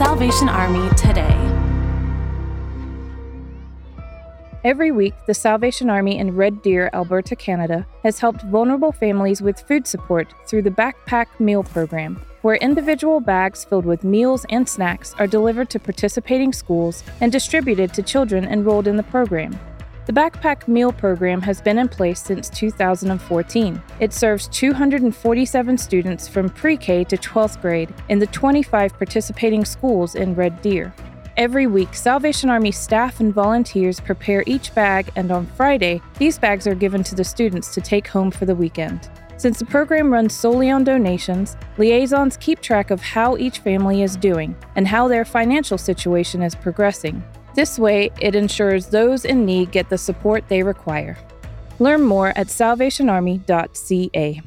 Salvation Army today. Every week, the Salvation Army in Red Deer, Alberta, Canada, has helped vulnerable families with food support through the Backpack Meal Program, where individual bags filled with meals and snacks are delivered to participating schools and distributed to children enrolled in the program. The Backpack Meal Program has been in place since 2014. It serves 247 students from pre K to 12th grade in the 25 participating schools in Red Deer. Every week, Salvation Army staff and volunteers prepare each bag, and on Friday, these bags are given to the students to take home for the weekend. Since the program runs solely on donations, liaisons keep track of how each family is doing and how their financial situation is progressing. This way, it ensures those in need get the support they require. Learn more at salvationarmy.ca.